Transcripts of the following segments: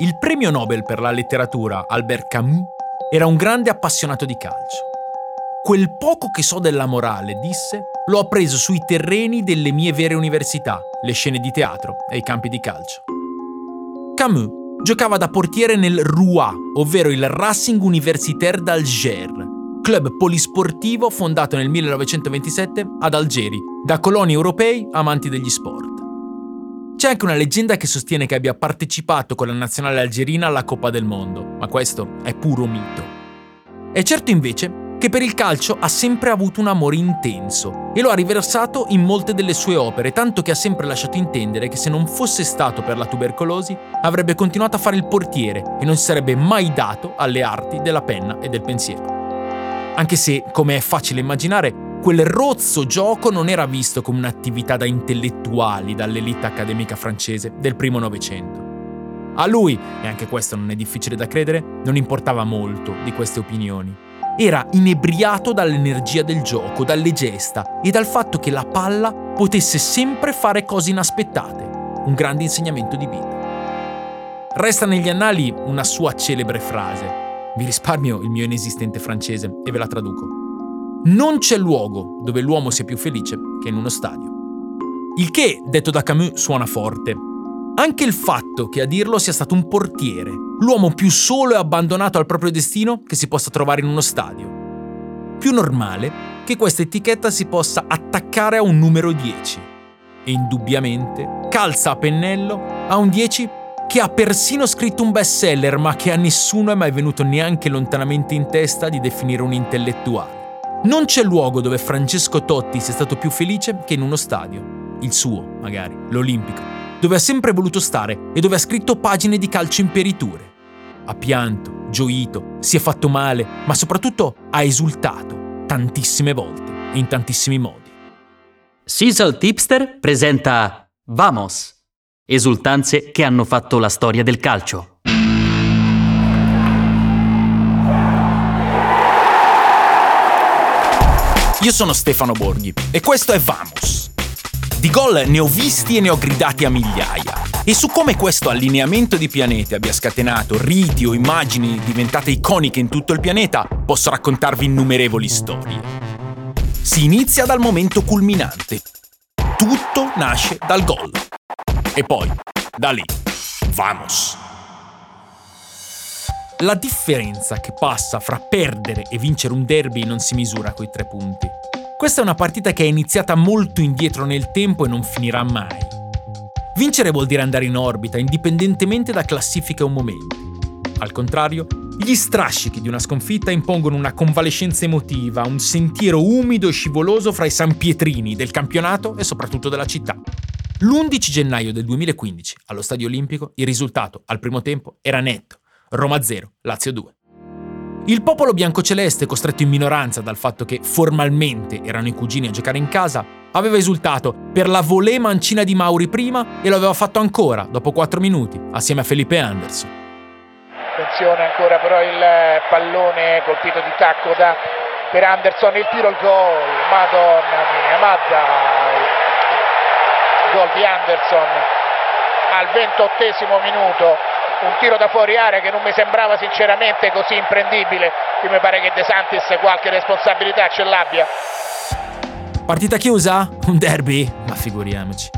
Il premio Nobel per la letteratura Albert Camus era un grande appassionato di calcio. Quel poco che so della morale, disse, l'ho appreso sui terreni delle mie vere università, le scene di teatro e i campi di calcio. Camus giocava da portiere nel RUA, ovvero il Racing Universitaire d'Alger, club polisportivo fondato nel 1927 ad Algeri da coloni europei amanti degli sport. C'è anche una leggenda che sostiene che abbia partecipato con la nazionale algerina alla Coppa del Mondo, ma questo è puro mito. È certo invece che per il calcio ha sempre avuto un amore intenso e lo ha riversato in molte delle sue opere, tanto che ha sempre lasciato intendere che se non fosse stato per la tubercolosi avrebbe continuato a fare il portiere e non si sarebbe mai dato alle arti della penna e del pensiero. Anche se, come è facile immaginare, quel rozzo gioco non era visto come un'attività da intellettuali dall'elite accademica francese del primo Novecento. A lui, e anche questo non è difficile da credere, non importava molto di queste opinioni era inebriato dall'energia del gioco, dalle gesta e dal fatto che la palla potesse sempre fare cose inaspettate. Un grande insegnamento di vita. Resta negli annali una sua celebre frase. Vi risparmio il mio inesistente francese e ve la traduco. Non c'è luogo dove l'uomo sia più felice che in uno stadio. Il che, detto da Camus, suona forte, anche il fatto che a dirlo sia stato un portiere, l'uomo più solo e abbandonato al proprio destino che si possa trovare in uno stadio. Più normale che questa etichetta si possa attaccare a un numero 10. E indubbiamente calza a pennello a un 10 che ha persino scritto un bestseller ma che a nessuno è mai venuto neanche lontanamente in testa di definire un intellettuale. Non c'è luogo dove Francesco Totti sia stato più felice che in uno stadio. Il suo, magari, l'Olimpico dove ha sempre voluto stare e dove ha scritto pagine di calcio in periture. Ha pianto, gioito, si è fatto male, ma soprattutto ha esultato tantissime volte e in tantissimi modi. Sisal Tipster presenta Vamos, esultanze che hanno fatto la storia del calcio. Io sono Stefano Borghi e questo è Vamos di gol ne ho visti e ne ho gridati a migliaia. E su come questo allineamento di pianeti abbia scatenato riti o immagini diventate iconiche in tutto il pianeta, posso raccontarvi innumerevoli storie. Si inizia dal momento culminante. Tutto nasce dal gol. E poi, da lì, vamos. La differenza che passa fra perdere e vincere un derby non si misura coi tre punti. Questa è una partita che è iniziata molto indietro nel tempo e non finirà mai. Vincere vuol dire andare in orbita, indipendentemente da classifiche o momenti. Al contrario, gli strascichi di una sconfitta impongono una convalescenza emotiva, un sentiero umido e scivoloso fra i sanpietrini del campionato e soprattutto della città. L'11 gennaio del 2015, allo Stadio Olimpico, il risultato al primo tempo era netto. Roma 0, Lazio 2. Il popolo biancoceleste, costretto in minoranza dal fatto che formalmente erano i cugini a giocare in casa, aveva esultato per la volée mancina di Mauri prima e lo aveva fatto ancora dopo 4 minuti, assieme a Felipe Anderson. Attenzione ancora però il pallone colpito di tacco da, per Anderson, il tiro, il gol, madonna mia, ma dai, gol di Anderson al ventottesimo minuto un tiro da fuori area che non mi sembrava sinceramente così imprendibile. Qui mi pare che De Santis qualche responsabilità ce l'abbia. Partita chiusa? Un derby? Ma figuriamoci.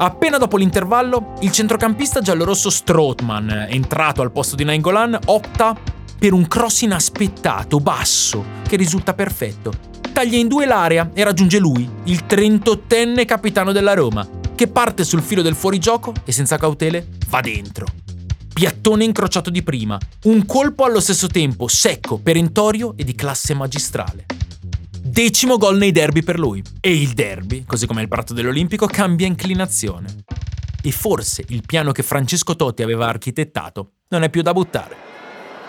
Appena dopo l'intervallo, il centrocampista giallorosso Strootman, entrato al posto di Nainggolan, opta per un cross inaspettato, basso, che risulta perfetto. Taglia in due l'area e raggiunge lui, il 38enne capitano della Roma, che parte sul filo del fuorigioco e senza cautele va dentro piattone incrociato di prima, un colpo allo stesso tempo secco, perentorio e di classe magistrale. Decimo gol nei derby per lui. E il derby, così come il prato dell'Olimpico, cambia inclinazione. E forse il piano che Francesco Totti aveva architettato non è più da buttare.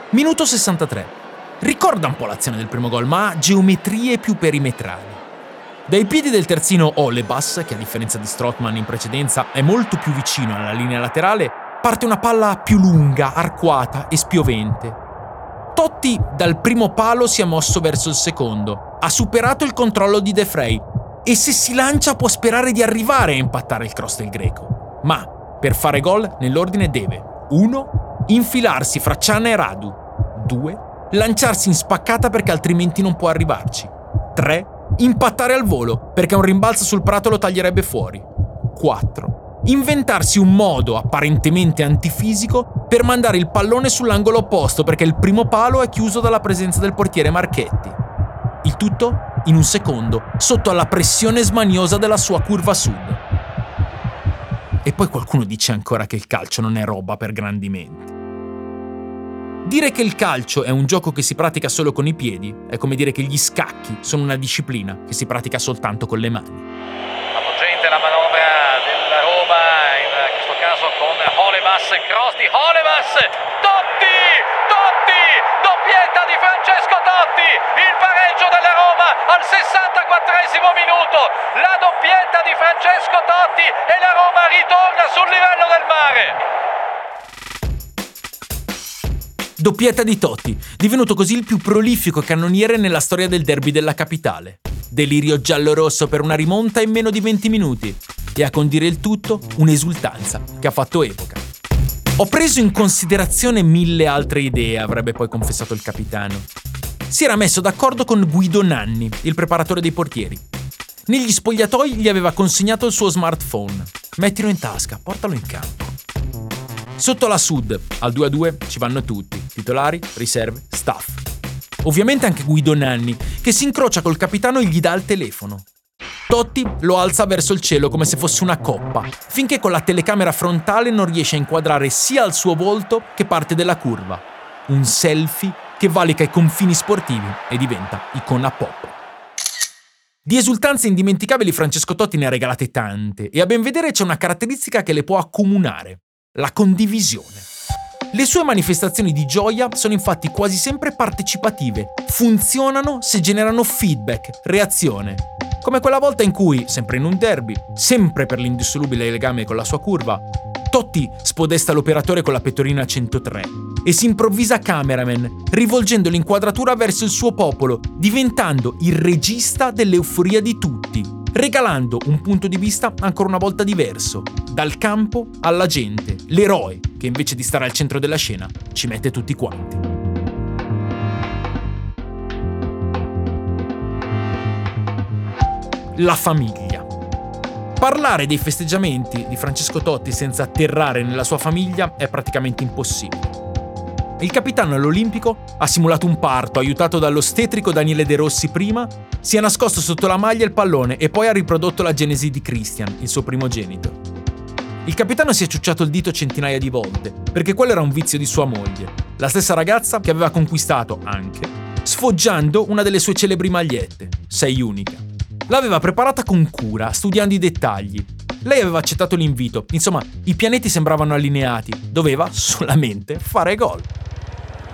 Minuto 63. Ricorda un po' l'azione del primo gol, ma ha geometrie più perimetrali. Dai piedi del terzino Olebas, che a differenza di Strottman in precedenza è molto più vicino alla linea laterale, parte una palla più lunga, arcuata e spiovente. Totti dal primo palo si è mosso verso il secondo, ha superato il controllo di De Frey e se si lancia può sperare di arrivare a impattare il cross del greco. Ma per fare gol nell'ordine deve 1. infilarsi fra Ciana e Radu. 2. Lanciarsi in spaccata perché altrimenti non può arrivarci. 3. Impattare al volo perché un rimbalzo sul prato lo taglierebbe fuori. 4 inventarsi un modo apparentemente antifisico per mandare il pallone sull'angolo opposto perché il primo palo è chiuso dalla presenza del portiere Marchetti. Il tutto in un secondo, sotto alla pressione smaniosa della sua curva sud. E poi qualcuno dice ancora che il calcio non è roba per grandi menti. Dire che il calcio è un gioco che si pratica solo con i piedi è come dire che gli scacchi sono una disciplina che si pratica soltanto con le mani. Avvolgente la manovra della Roma, in questo caso con Holebas, cross di Holebas, Totti, Totti, doppietta di Francesco Totti, il pareggio della Roma al 64 minuto, la doppietta di Francesco Totti e la Roma ritorna sul livello del mare. Doppietta di Totti, divenuto così il più prolifico cannoniere nella storia del derby della capitale. Delirio giallo-rosso per una rimonta in meno di 20 minuti. E a condire il tutto, un'esultanza che ha fatto epoca. Ho preso in considerazione mille altre idee, avrebbe poi confessato il capitano. Si era messo d'accordo con Guido Nanni, il preparatore dei portieri. Negli spogliatoi gli aveva consegnato il suo smartphone. Mettilo in tasca, portalo in campo. Sotto la Sud, al 2-2 ci vanno tutti, titolari, riserve, staff. Ovviamente anche Guido Nanni, che si incrocia col capitano e gli dà il telefono. Totti lo alza verso il cielo come se fosse una coppa, finché con la telecamera frontale non riesce a inquadrare sia il suo volto che parte della curva. Un selfie che valica i confini sportivi e diventa icona pop. Di esultanze indimenticabili Francesco Totti ne ha regalate tante e a ben vedere c'è una caratteristica che le può accomunare la condivisione. Le sue manifestazioni di gioia sono infatti quasi sempre partecipative, funzionano se generano feedback, reazione. Come quella volta in cui, sempre in un derby, sempre per l'indissolubile legame con la sua curva, Totti spodesta l'operatore con la pettorina 103 e si improvvisa cameraman, rivolgendo l'inquadratura verso il suo popolo, diventando il regista dell'euforia di tutti, regalando un punto di vista ancora una volta diverso, dal campo alla gente, l'eroe che invece di stare al centro della scena ci mette tutti quanti. La famiglia. Parlare dei festeggiamenti di Francesco Totti senza atterrare nella sua famiglia è praticamente impossibile. Il capitano all'Olimpico ha simulato un parto aiutato dall'ostetrico Daniele De Rossi prima, si è nascosto sotto la maglia il pallone e poi ha riprodotto la genesi di Christian, il suo primogenito. Il capitano si è ciucciato il dito centinaia di volte, perché quello era un vizio di sua moglie, la stessa ragazza che aveva conquistato anche, sfoggiando una delle sue celebri magliette, Sei unica. L'aveva preparata con cura, studiando i dettagli, lei aveva accettato l'invito, insomma, i pianeti sembravano allineati, doveva solamente fare gol.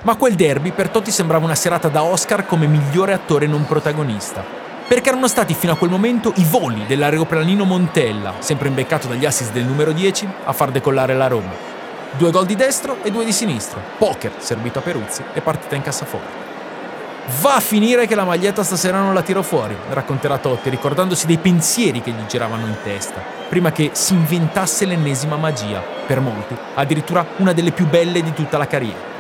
Ma quel derby per Totti sembrava una serata da Oscar come migliore attore non protagonista. Perché erano stati fino a quel momento i voli dell'aeroplanino Montella, sempre imbeccato dagli assist del numero 10, a far decollare la Roma. Due gol di destro e due di sinistro. Poker servito a Peruzzi e partita in cassaforte. Va a finire che la maglietta stasera non la tiro fuori, racconterà Totti, ricordandosi dei pensieri che gli giravano in testa, prima che si inventasse l'ennesima magia, per molti, addirittura una delle più belle di tutta la carriera.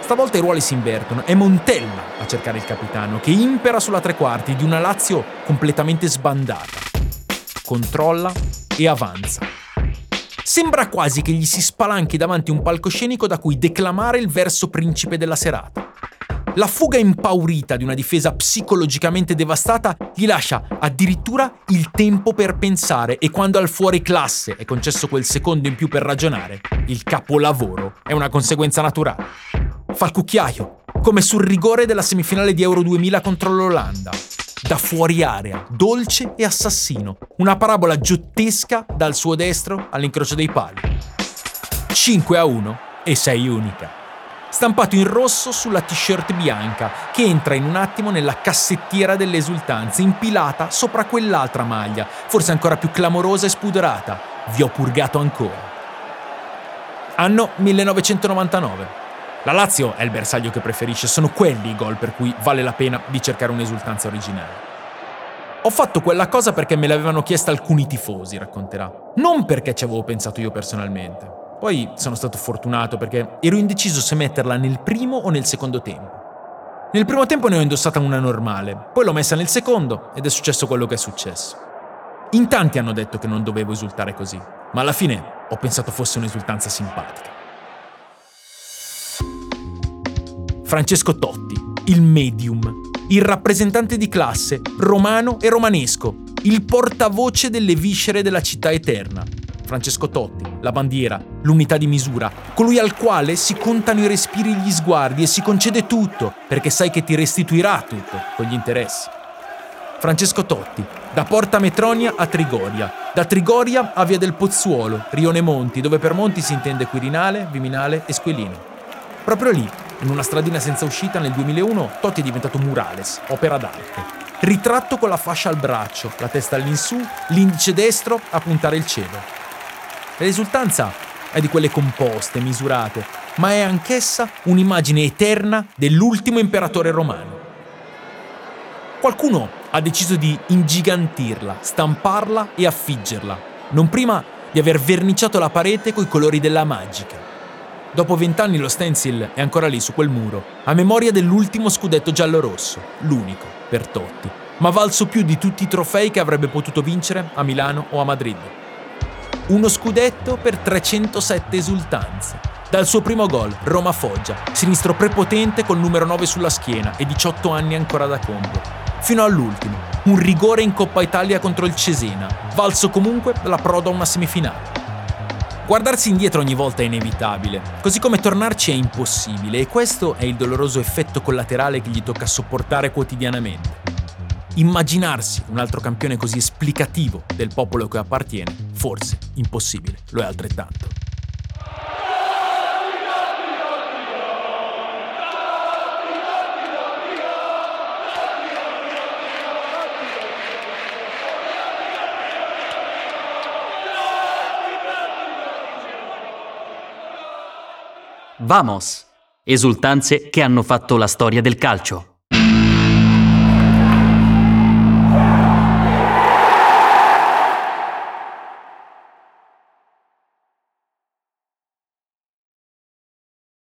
Stavolta i ruoli si invertono, è Montella a cercare il capitano, che impera sulla tre quarti di una Lazio completamente sbandata. Controlla e avanza. Sembra quasi che gli si spalanchi davanti un palcoscenico da cui declamare il verso principe della serata. La fuga impaurita di una difesa psicologicamente devastata gli lascia addirittura il tempo per pensare e quando al fuori classe è concesso quel secondo in più per ragionare, il capolavoro è una conseguenza naturale fa il cucchiaio, come sul rigore della semifinale di Euro 2000 contro l'Olanda. Da fuori area, dolce e assassino, una parabola giottesca dal suo destro all'incrocio dei pali. 5 a 1 e sei unica. Stampato in rosso sulla t-shirt bianca, che entra in un attimo nella cassettiera delle esultanze, impilata sopra quell'altra maglia, forse ancora più clamorosa e spudorata. Vi ho purgato ancora. Anno 1999. La Lazio è il bersaglio che preferisce, sono quelli i gol per cui vale la pena di cercare un'esultanza originale. Ho fatto quella cosa perché me l'avevano chiesta alcuni tifosi, racconterà. Non perché ci avevo pensato io personalmente. Poi sono stato fortunato perché ero indeciso se metterla nel primo o nel secondo tempo. Nel primo tempo ne ho indossata una normale, poi l'ho messa nel secondo ed è successo quello che è successo. In tanti hanno detto che non dovevo esultare così, ma alla fine ho pensato fosse un'esultanza simpatica. Francesco Totti, il medium, il rappresentante di classe, romano e romanesco, il portavoce delle viscere della città eterna. Francesco Totti, la bandiera, l'unità di misura, colui al quale si contano i respiri e gli sguardi e si concede tutto, perché sai che ti restituirà tutto, con gli interessi. Francesco Totti, da Porta Metronia a Trigoria, da Trigoria a Via del Pozzuolo, Rione Monti, dove per Monti si intende Quirinale, Viminale e Squilino. Proprio lì, in una stradina senza uscita nel 2001, Totti è diventato murales, opera d'arte. Ritratto con la fascia al braccio, la testa all'insù, l'indice destro a puntare il cielo. La risultanza è di quelle composte, misurate, ma è anch'essa un'immagine eterna dell'ultimo imperatore romano. Qualcuno ha deciso di ingigantirla, stamparla e affiggerla, non prima di aver verniciato la parete coi colori della magica. Dopo vent'anni lo stencil è ancora lì su quel muro, a memoria dell'ultimo scudetto giallo-rosso, l'unico per Totti, ma valso più di tutti i trofei che avrebbe potuto vincere a Milano o a Madrid. Uno scudetto per 307 esultanze. Dal suo primo gol, Roma Foggia, sinistro prepotente col numero 9 sulla schiena e 18 anni ancora da combo. Fino all'ultimo, un rigore in Coppa Italia contro il Cesena, valso comunque la proda a una semifinale. Guardarsi indietro ogni volta è inevitabile, così come tornarci è impossibile e questo è il doloroso effetto collaterale che gli tocca sopportare quotidianamente. Immaginarsi un altro campione così esplicativo del popolo che appartiene, forse impossibile, lo è altrettanto. Vamos! Esultanze che hanno fatto la storia del calcio.